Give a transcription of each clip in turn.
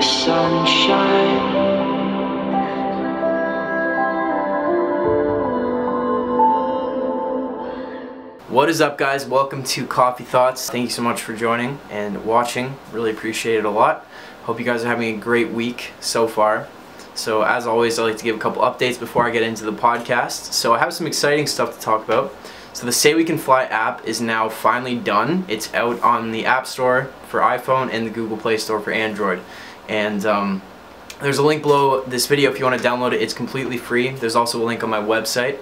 the sunshine. What is up guys? Welcome to Coffee Thoughts. Thank you so much for joining and watching. Really appreciate it a lot. Hope you guys are having a great week so far. So as always, I like to give a couple updates before I get into the podcast. So I have some exciting stuff to talk about. So the Say We Can Fly app is now finally done. It's out on the App Store for iPhone and the Google Play Store for Android. And um, there's a link below this video if you want to download it. It's completely free. There's also a link on my website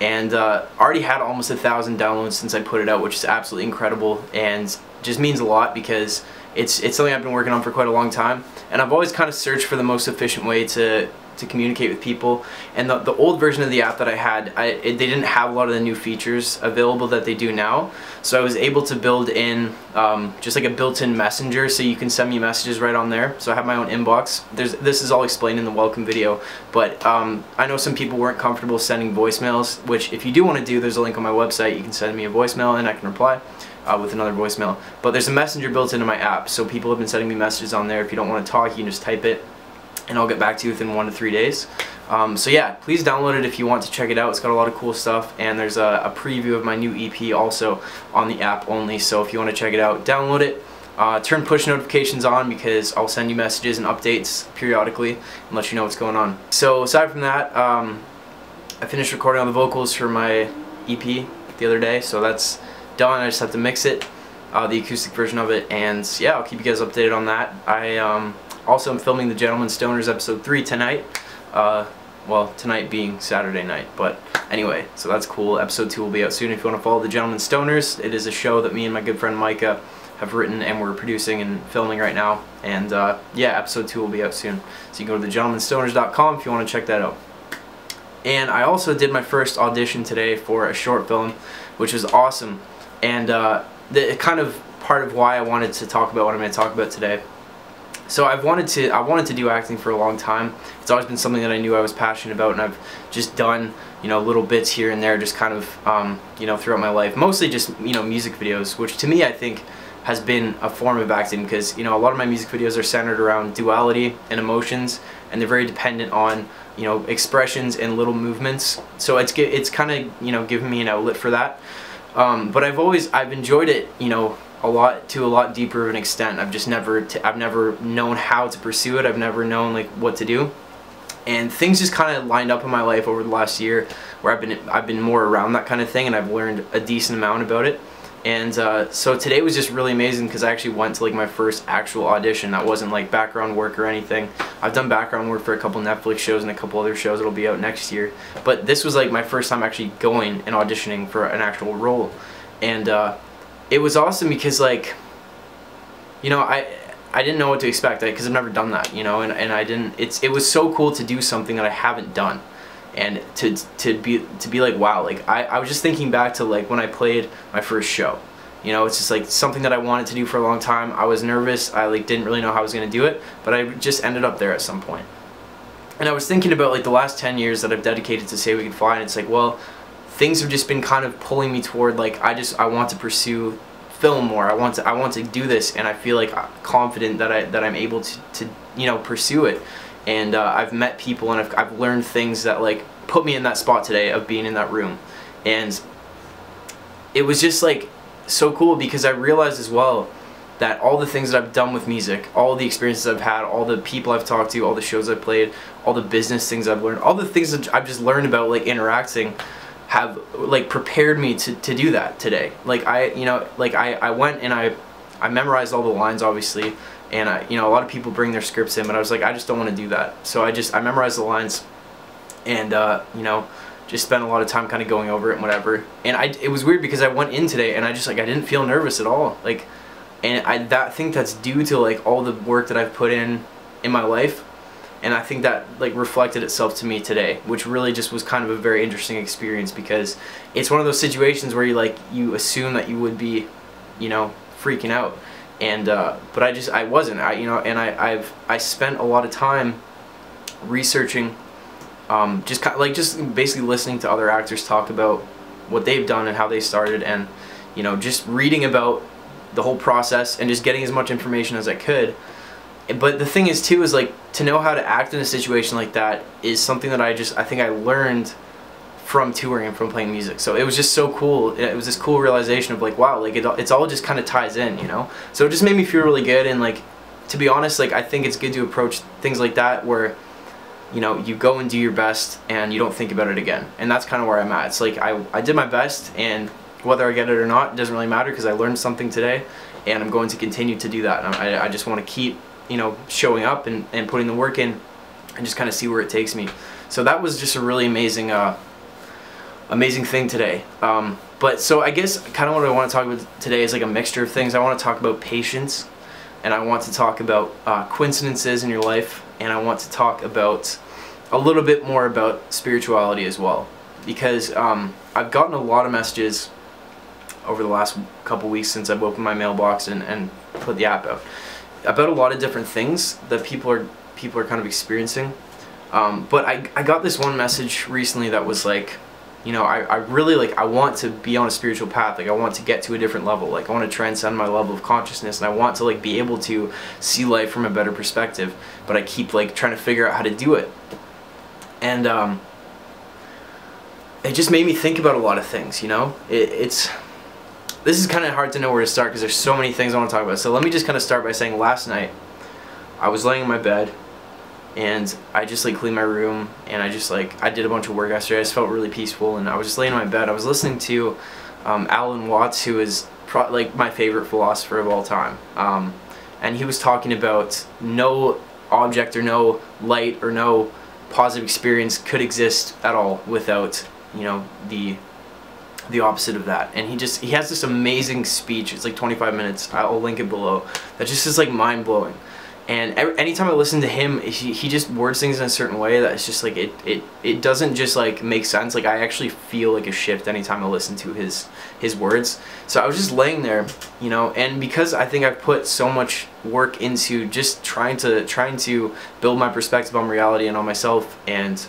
and uh, already had almost a thousand downloads since I put it out, which is absolutely incredible and just means a lot because it's it's something I've been working on for quite a long time, and I've always kind of searched for the most efficient way to to communicate with people. And the, the old version of the app that I had, I, it, they didn't have a lot of the new features available that they do now. So I was able to build in um, just like a built-in messenger so you can send me messages right on there. So I have my own inbox. There's This is all explained in the welcome video. But um, I know some people weren't comfortable sending voicemails, which if you do want to do, there's a link on my website. You can send me a voicemail and I can reply. Uh, with another voicemail. But there's a messenger built into my app, so people have been sending me messages on there. If you don't want to talk, you can just type it and I'll get back to you within one to three days. Um, so yeah, please download it if you want to check it out. It's got a lot of cool stuff, and there's a, a preview of my new EP also on the app only. So if you want to check it out, download it. Uh, turn push notifications on because I'll send you messages and updates periodically and let you know what's going on. So aside from that, um, I finished recording all the vocals for my EP the other day, so that's done. I just have to mix it, uh, the acoustic version of it, and yeah, I'll keep you guys updated on that. I um, also, I'm filming the Gentleman Stoners episode 3 tonight. Uh, well, tonight being Saturday night, but anyway, so that's cool. Episode 2 will be out soon if you want to follow the Gentleman Stoners. It is a show that me and my good friend Micah have written and we're producing and filming right now. And uh, yeah, episode 2 will be out soon. So you can go to thegentlemanstoners.com if you want to check that out. And I also did my first audition today for a short film, which was awesome. And uh, the kind of part of why I wanted to talk about what I'm going to talk about today so I've wanted to I wanted to do acting for a long time. It's always been something that I knew I was passionate about, and I've just done you know little bits here and there, just kind of um, you know throughout my life. Mostly just you know music videos, which to me I think has been a form of acting because you know a lot of my music videos are centered around duality and emotions, and they're very dependent on you know expressions and little movements. So it's it's kind of you know giving me an outlet for that. Um, but I've always I've enjoyed it you know a lot to a lot deeper of an extent. I've just never I've never known how to pursue it. I've never known like what to do. And things just kind of lined up in my life over the last year where I've been I've been more around that kind of thing and I've learned a decent amount about it. And uh, so today was just really amazing because I actually went to like my first actual audition. That wasn't like background work or anything. I've done background work for a couple Netflix shows and a couple other shows that'll be out next year. But this was like my first time actually going and auditioning for an actual role. And uh, it was awesome because like you know I I didn't know what to expect because I've never done that you know and, and I didn't it's it was so cool to do something that I haven't done and to to be to be like wow like I, I was just thinking back to like when I played my first show you know it's just like something that I wanted to do for a long time. I was nervous. I like didn't really know how I was gonna do it but I just ended up there at some point. And I was thinking about like the last 10 years that I've dedicated to say we can fly and it's like well things have just been kind of pulling me toward like I just I want to pursue film more. I want to I want to do this, and I feel like confident that I that I'm able to to you know pursue it. And uh, I've met people and I've I've learned things that like put me in that spot today of being in that room, and it was just like so cool because I realized as well that all the things that I've done with music, all the experiences I've had, all the people I've talked to, all the shows I've played, all the business things I've learned, all the things that I've just learned about like interacting have like prepared me to, to do that today. Like I, you know, like I, I went and I, I memorized all the lines obviously, and I, you know, a lot of people bring their scripts in, but I was like, I just don't want to do that. So I just, I memorized the lines, and uh, you know, just spent a lot of time kind of going over it and whatever. And I, it was weird because I went in today and I just like I didn't feel nervous at all. Like, and I that think that's due to like all the work that I've put in in my life and I think that like reflected itself to me today, which really just was kind of a very interesting experience because it's one of those situations where you like you assume that you would be, you know, freaking out, and uh, but I just I wasn't. I you know, and I I've I spent a lot of time researching, um, just kind of, like just basically listening to other actors talk about what they've done and how they started, and you know just reading about the whole process and just getting as much information as I could but the thing is too is like to know how to act in a situation like that is something that I just I think I learned from touring and from playing music. So it was just so cool. It was this cool realization of like wow, like it, it's all just kind of ties in, you know. So it just made me feel really good and like to be honest, like I think it's good to approach things like that where you know you go and do your best and you don't think about it again. And that's kind of where I'm at. It's like I I did my best and whether I get it or not it doesn't really matter because I learned something today and I'm going to continue to do that. I, I just want to keep you know, showing up and, and putting the work in and just kind of see where it takes me. So that was just a really amazing, uh, amazing thing today. Um, but so I guess kind of what I want to talk about today is like a mixture of things. I want to talk about patience and I want to talk about uh, coincidences in your life and I want to talk about a little bit more about spirituality as well because um, I've gotten a lot of messages over the last couple weeks since I've opened my mailbox and, and put the app out about a lot of different things that people are people are kind of experiencing. Um, but I, I got this one message recently that was like, you know, I, I really like I want to be on a spiritual path. Like I want to get to a different level. Like I want to transcend my level of consciousness and I want to like be able to see life from a better perspective. But I keep like trying to figure out how to do it. And um, it just made me think about a lot of things, you know? It, it's this is kind of hard to know where to start because there's so many things I want to talk about. So let me just kind of start by saying last night I was laying in my bed and I just like cleaned my room and I just like I did a bunch of work yesterday. I just felt really peaceful and I was just laying in my bed. I was listening to um, Alan Watts, who is pro- like my favorite philosopher of all time, um, and he was talking about no object or no light or no positive experience could exist at all without you know the the opposite of that. And he just he has this amazing speech. It's like 25 minutes. I'll link it below. That just is like mind-blowing. And every, anytime i listen to him he, he just words things in a certain way that it's just like it, it it doesn't just like make sense. Like i actually feel like a shift anytime i listen to his his words. So i was just laying there you know and because i think i've put so much work into just trying to trying to build my perspective on reality and on myself and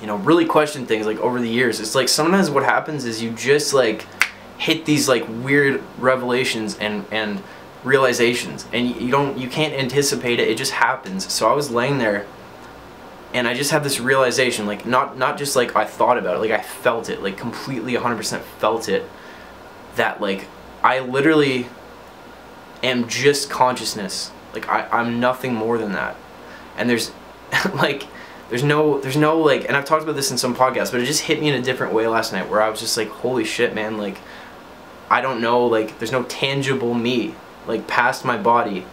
you know, really question things like over the years. It's like sometimes what happens is you just like hit these like weird revelations and and realizations and you don't you can't anticipate it. It just happens. So I was laying there and I just had this realization like not not just like I thought about it, like I felt it, like completely 100% felt it that like I literally am just consciousness. Like I I'm nothing more than that. And there's like there's no there's no like and I've talked about this in some podcasts but it just hit me in a different way last night where I was just like holy shit man like I don't know like there's no tangible me like past my body.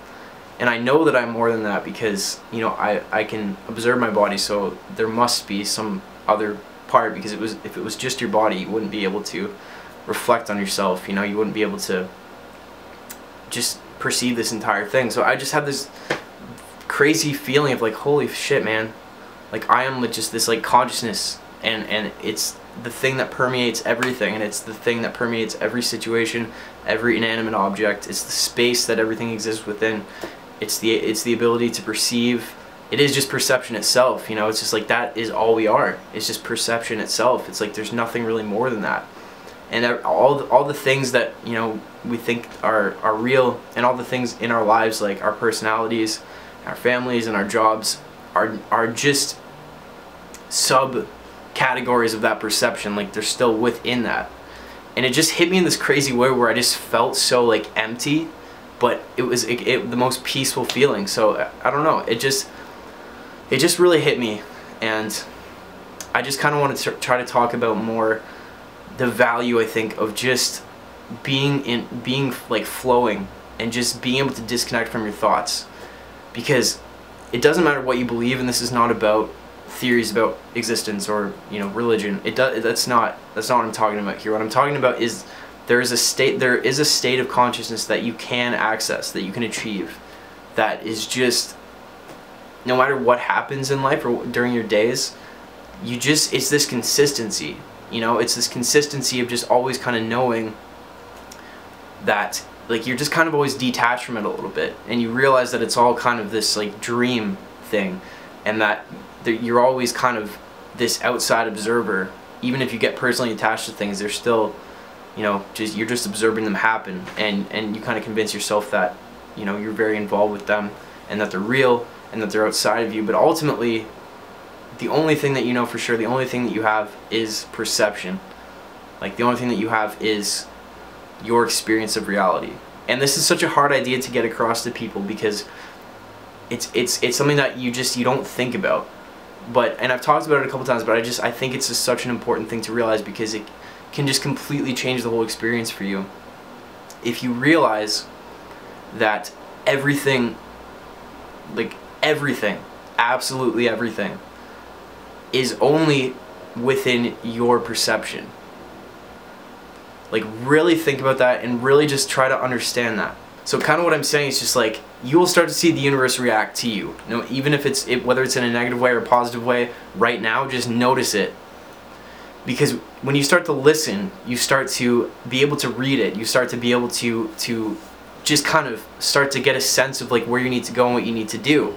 And I know that I'm more than that because you know I I can observe my body so there must be some other part because it was if it was just your body you wouldn't be able to reflect on yourself you know you wouldn't be able to just perceive this entire thing. So I just had this crazy feeling of like holy shit man like I am just this like consciousness and and it's the thing that permeates everything and it's the thing that permeates every situation every inanimate object. It's the space that everything exists within. It's the it's the ability to perceive. It is just perception itself you know? It's just like that is all we are. It's just perception itself. It's like there's nothing really more than that. And all the, all the things that you know we think are are real and all the things in our lives like our personalities our families and our jobs are are just sub categories of that perception like they're still within that. And it just hit me in this crazy way where i just felt so like empty but it was it, it, the most peaceful feeling. So i don't know it just it just really hit me. And i just kind of want to try to talk about more the value i think of just being in being like flowing and just being able to disconnect from your thoughts. Because it doesn't matter what you believe and this is not about theories about existence or you know religion. It does that's not that's not what i'm talking about here. What i'm talking about is there is a state there is a state of consciousness that you can access that you can achieve that is just no matter what happens in life or during your days you just it's this consistency you know? It's this consistency of just always kind of knowing that like you're just kind of always detached from it a little bit and you realize that it's all kind of this like dream thing and that you're always kind of this outside observer even if you get personally attached to things they're still you know just you're just observing them happen and and you kind of convince yourself that you know you're very involved with them and that they're real and that they're outside of you. But ultimately, the only thing that you know for sure, the only thing that you have is perception. Like the only thing that you have is your experience of reality. And this is such a hard idea to get across to people because it's it's it's something that you just you don't think about. But and I've talked about it a couple times, but I just I think it's just such an important thing to realize because it can just completely change the whole experience for you. If you realize that everything like everything, absolutely everything is only within your perception. Like, really think about that and really just try to understand that. So, kind of what I'm saying is just like you will start to see the universe react to you. you know, even if it's it, whether it's in a negative way or a positive way. Right now, just notice it. Because when you start to listen, you start to be able to read it. You start to be able to to just kind of start to get a sense of like where you need to go and what you need to do.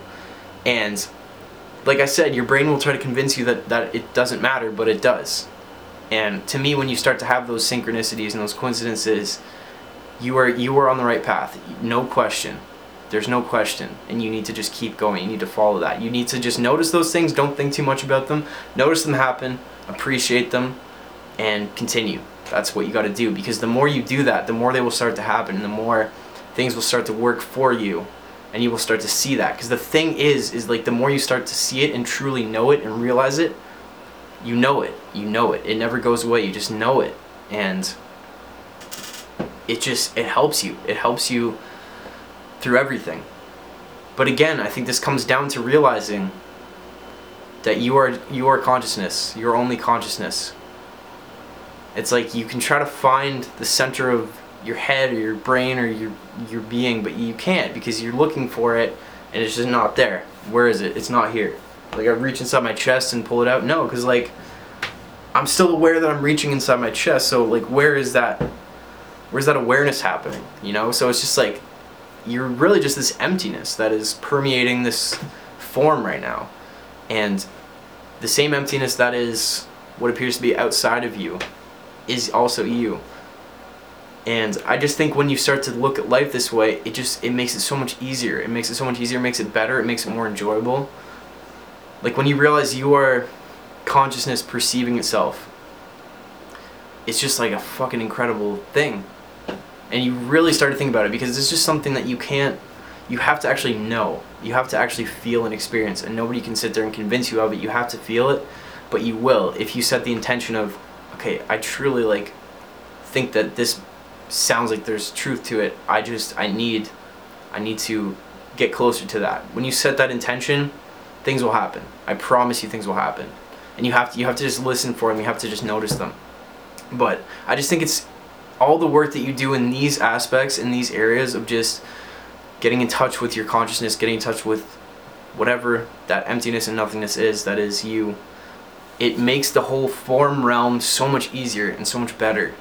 And like I said, your brain will try to convince you that, that it doesn't matter, but it does. And to me, when you start to have those synchronicities and those coincidences, you are you are on the right path. No question. There's no question. And you need to just keep going. You need to follow that. You need to just notice those things. Don't think too much about them. Notice them happen. Appreciate them, and continue. That's what you got to do. Because the more you do that, the more they will start to happen. And the more things will start to work for you and you will start to see that because the thing is is like the more you start to see it and truly know it and realize it you know it you know it it never goes away you just know it and it just it helps you it helps you through everything but again i think this comes down to realizing that you are you are consciousness you're only consciousness it's like you can try to find the center of your head or your brain or your your being, but you can't because you're looking for it and it's just not there. Where is it? It's not here. Like I reach inside my chest and pull it out. No, because like I'm still aware that I'm reaching inside my chest. So like where is that? Where's that awareness happening? You know. So it's just like you're really just this emptiness that is permeating this form right now, and the same emptiness that is what appears to be outside of you is also you. And I just think when you start to look at life this way, it just it makes it so much easier. It makes it so much easier, makes it better, it makes it more enjoyable. Like when you realize you are consciousness perceiving itself. It's just like a fucking incredible thing. And you really start to think about it because it's just something that you can't you have to actually know. You have to actually feel and experience and nobody can sit there and convince you of it. You have to feel it, but you will if you set the intention of okay, I truly like think that this sounds like there's truth to it. I just I need I need to get closer to that. When you set that intention, things will happen. I promise you things will happen. And you have to you have to just listen for them. You have to just notice them. But I just think it's all the work that you do in these aspects in these areas of just getting in touch with your consciousness, getting in touch with whatever that emptiness and nothingness is that is you. It makes the whole form realm so much easier and so much better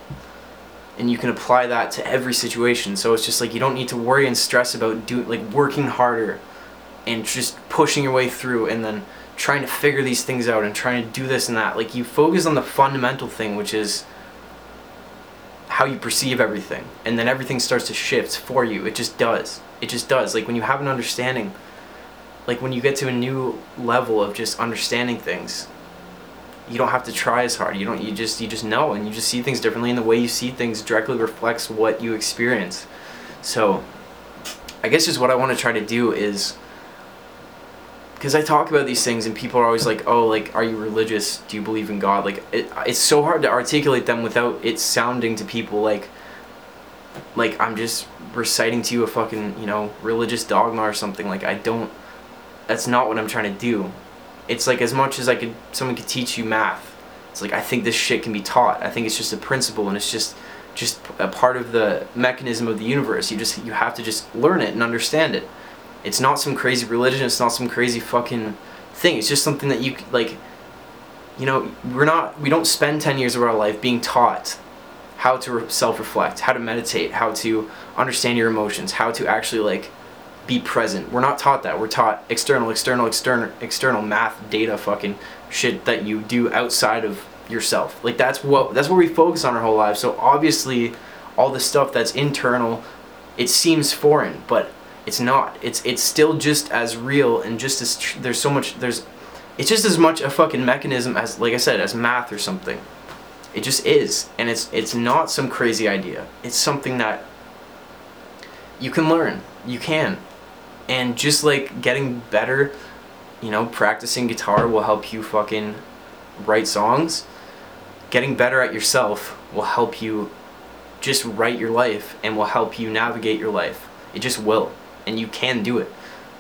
and you can apply that to every situation. So it's just like you don't need to worry and stress about doing like working harder and just pushing your way through and then trying to figure these things out and trying to do this and that. Like you focus on the fundamental thing, which is how you perceive everything, and then everything starts to shift for you. It just does. It just does. Like when you have an understanding, like when you get to a new level of just understanding things, you don't have to try as hard. You don't. You just you just know, and you just see things differently. And the way you see things directly reflects what you experience. So, I guess just what I want to try to do is because I talk about these things and people are always like, "Oh, like, are you religious? Do you believe in God?" Like, it, it's so hard to articulate them without it sounding to people like, like I'm just reciting to you a fucking you know religious dogma or something. Like, I don't. That's not what I'm trying to do it's like as much as I could someone could teach you math. It's like I think this shit can be taught. I think it's just a principle and it's just just a part of the mechanism of the universe. You just you have to just learn it and understand it. It's not some crazy religion. It's not some crazy fucking thing. It's just something that you like. You know, we're not. We don't spend ten years of our life being taught how to self-reflect, how to meditate, how to understand your emotions, how to actually like be present. We're not taught that. We're taught external, external, external, external math, data, fucking shit that you do outside of yourself. Like that's what that's what we focus on our whole lives. So obviously, all the stuff that's internal, it seems foreign, but It's not. It's it's still just as real and just as tr- there's so much there's it's just as much a fucking mechanism as like I said as math or something. It just is, and it's it's not some crazy idea. It's something that you can learn. You can, and just like getting better, you know, practicing guitar will help you fucking write songs. Getting better at yourself will help you just write your life and will help you navigate your life. It just will, and you can do it.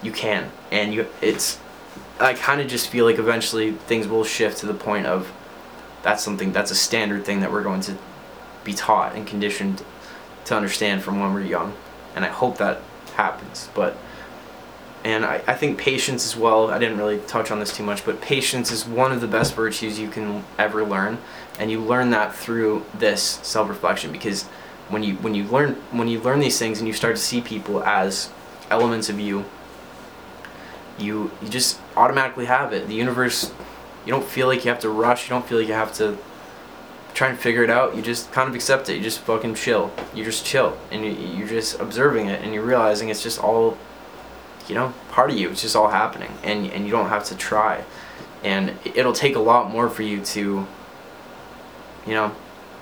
You can, and you. It's. I kind of just feel like eventually things will shift to the point of that's something that's a standard thing that we're going to be taught and conditioned to understand from when we're young and i hope that happens but and I, I think patience as well i didn't really touch on this too much but patience is one of the best virtues you can ever learn and you learn that through this self-reflection because when you when you learn when you learn these things and you start to see people as elements of you you you just automatically have it the universe you don't feel like you have to rush. You don't feel like you have to try and figure it out. You just kind of accept it. You just fucking chill. You just chill, and you, you're just observing it, and you're realizing it's just all, you know, part of you. It's just all happening, and and you don't have to try, and it'll take a lot more for you to, you know,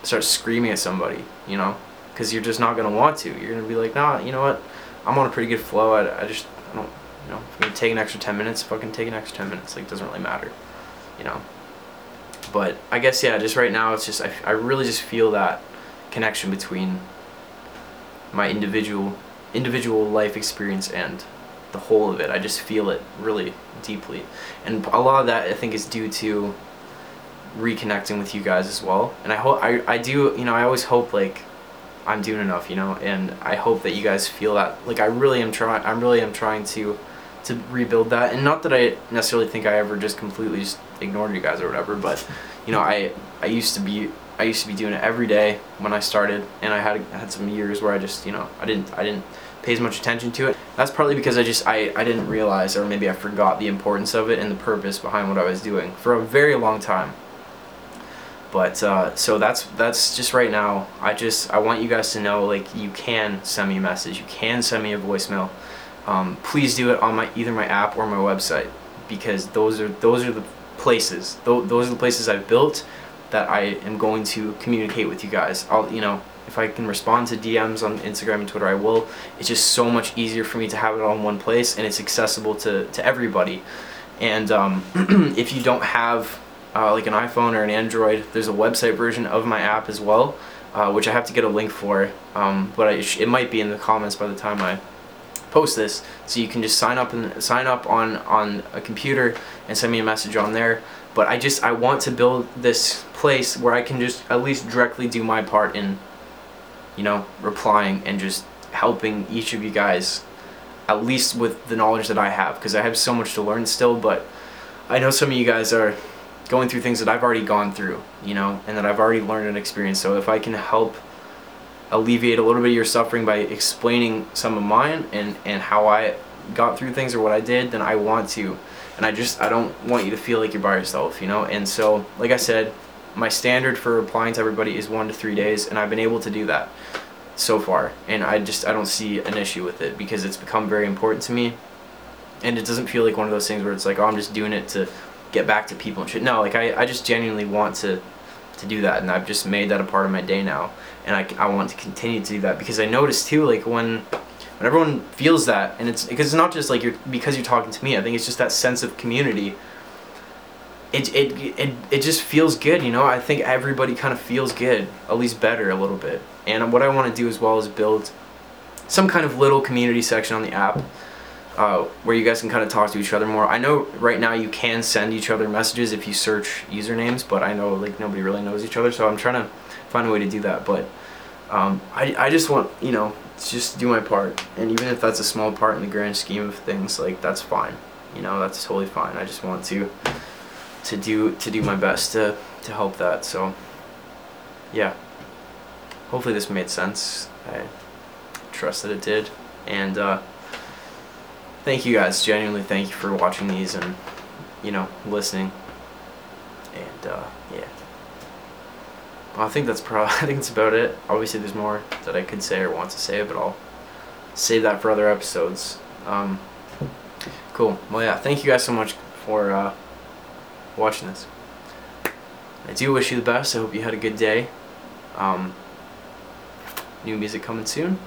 start screaming at somebody, you know, because you're just not gonna want to. You're gonna be like, nah, you know what, I'm on a pretty good flow. I, I just I don't, you know, if I'm gonna take an extra ten minutes, fucking take an extra ten minutes. Like, it doesn't really matter you know. But I guess yeah, just right now it's just I, I really just feel that connection between my individual individual life experience and the whole of it. I just feel it really deeply. And a lot of that I think is due to reconnecting with you guys as well. And I hope I, I do, you know, I always hope like I'm doing enough, you know, and I hope that you guys feel that like I really am trying I'm really am trying to to rebuild that. And not that I necessarily think I ever just completely just ignored you guys or whatever, but you know, I I used to be I used to be doing it every day when I started, and I had had some years where I just you know I didn't I didn't pay as much attention to it. That's partly because I just I, I didn't realize or maybe I forgot the importance of it and the purpose behind what I was doing for a very long time. But uh, so that's that's just right now. I just I want you guys to know like you can send me a message. You can send me a voicemail. Um, please do it on my either my app or my website because those are those are the places. Th- those are the places I've built that I am going to communicate with you guys. I'll, you know, if I can respond to DMs on Instagram and Twitter, I will. It's just so much easier for me to have it all in one place, and it's accessible to, to everybody. And um, if you don't have uh, like an iPhone or an Android, there's a website version of my app as well, uh, which I have to get a link for. Um, but I, it might be in the comments by the time I post this so you can just sign up and sign up on on a computer and send me a message on there but I just I want to build this place where I can just at least directly do my part in you know replying and just helping each of you guys at least with the knowledge that I have because I have so much to learn still but I know some of you guys are going through things that I've already gone through you know and that I've already learned and experienced so if I can help alleviate a little bit of your suffering by explaining some of mine and and how I got through things or what I did, then I want to. And I just I don't want you to feel like you're by yourself, you know? And so, like I said, my standard for replying to everybody is 1 to 3 days and I've been able to do that so far. And I just I don't see an issue with it because it's become very important to me. And it doesn't feel like one of those things where it's like, "Oh, I'm just doing it to get back to people and shit." No, like I I just genuinely want to to do that and I've just made that a part of my day now and I, I want to continue to do that because I noticed too like when when everyone feels that and it's because it's not just like you're because you're talking to me I think it's just that sense of community. It, it, it, it just feels good you know? I think everybody kind of feels good at least better a little bit. And what I want to do as well is build some kind of little community section on the app uh, where you guys can kind of talk to each other more. I know right now you can send each other messages if you search usernames, but I know like nobody really knows each other, so I'm trying to find a way to do that. But um, I, I just want you know just do my part, and even if that's a small part in the grand scheme of things, like that's fine. You know that's totally fine. I just want to to do to do my best to to help that. So yeah, hopefully this made sense. I trust that it did, and. Uh, thank you guys. Genuinely, thank you for watching these and you know listening. And uh, yeah, I think that's probably I think that's about it. Obviously, there's more that I could say or want to say, but I'll save that for other episodes. Um, cool. Well, yeah. Thank you guys so much for uh, watching this. I do wish you the best. I hope you had a good day. Um, new music coming soon.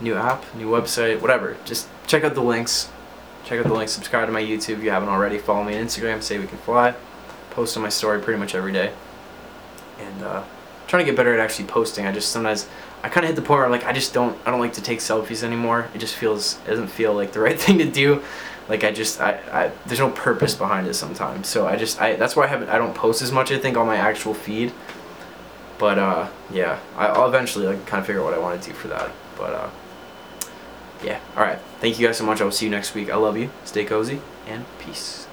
New app, new website, whatever. Just check out the links. Check out the links. Subscribe to my YouTube if you haven't already. Follow me on Instagram. Say we can fly. Post on my story pretty much every day. And uh, trying to get better at actually posting. I just sometimes I kind of hit the point where like I just don't I don't like to take selfies anymore. It just feels it doesn't feel like the right thing to do. Like I just I, I there's no purpose behind it sometimes. So I just I that's why I haven't I don't post as much I think on my actual feed. But uh yeah, I, I'll eventually like kind of figure out what I want to do for that. But uh yeah, all right. Thank you guys so much. I will see you next week. I love you. Stay cozy and peace.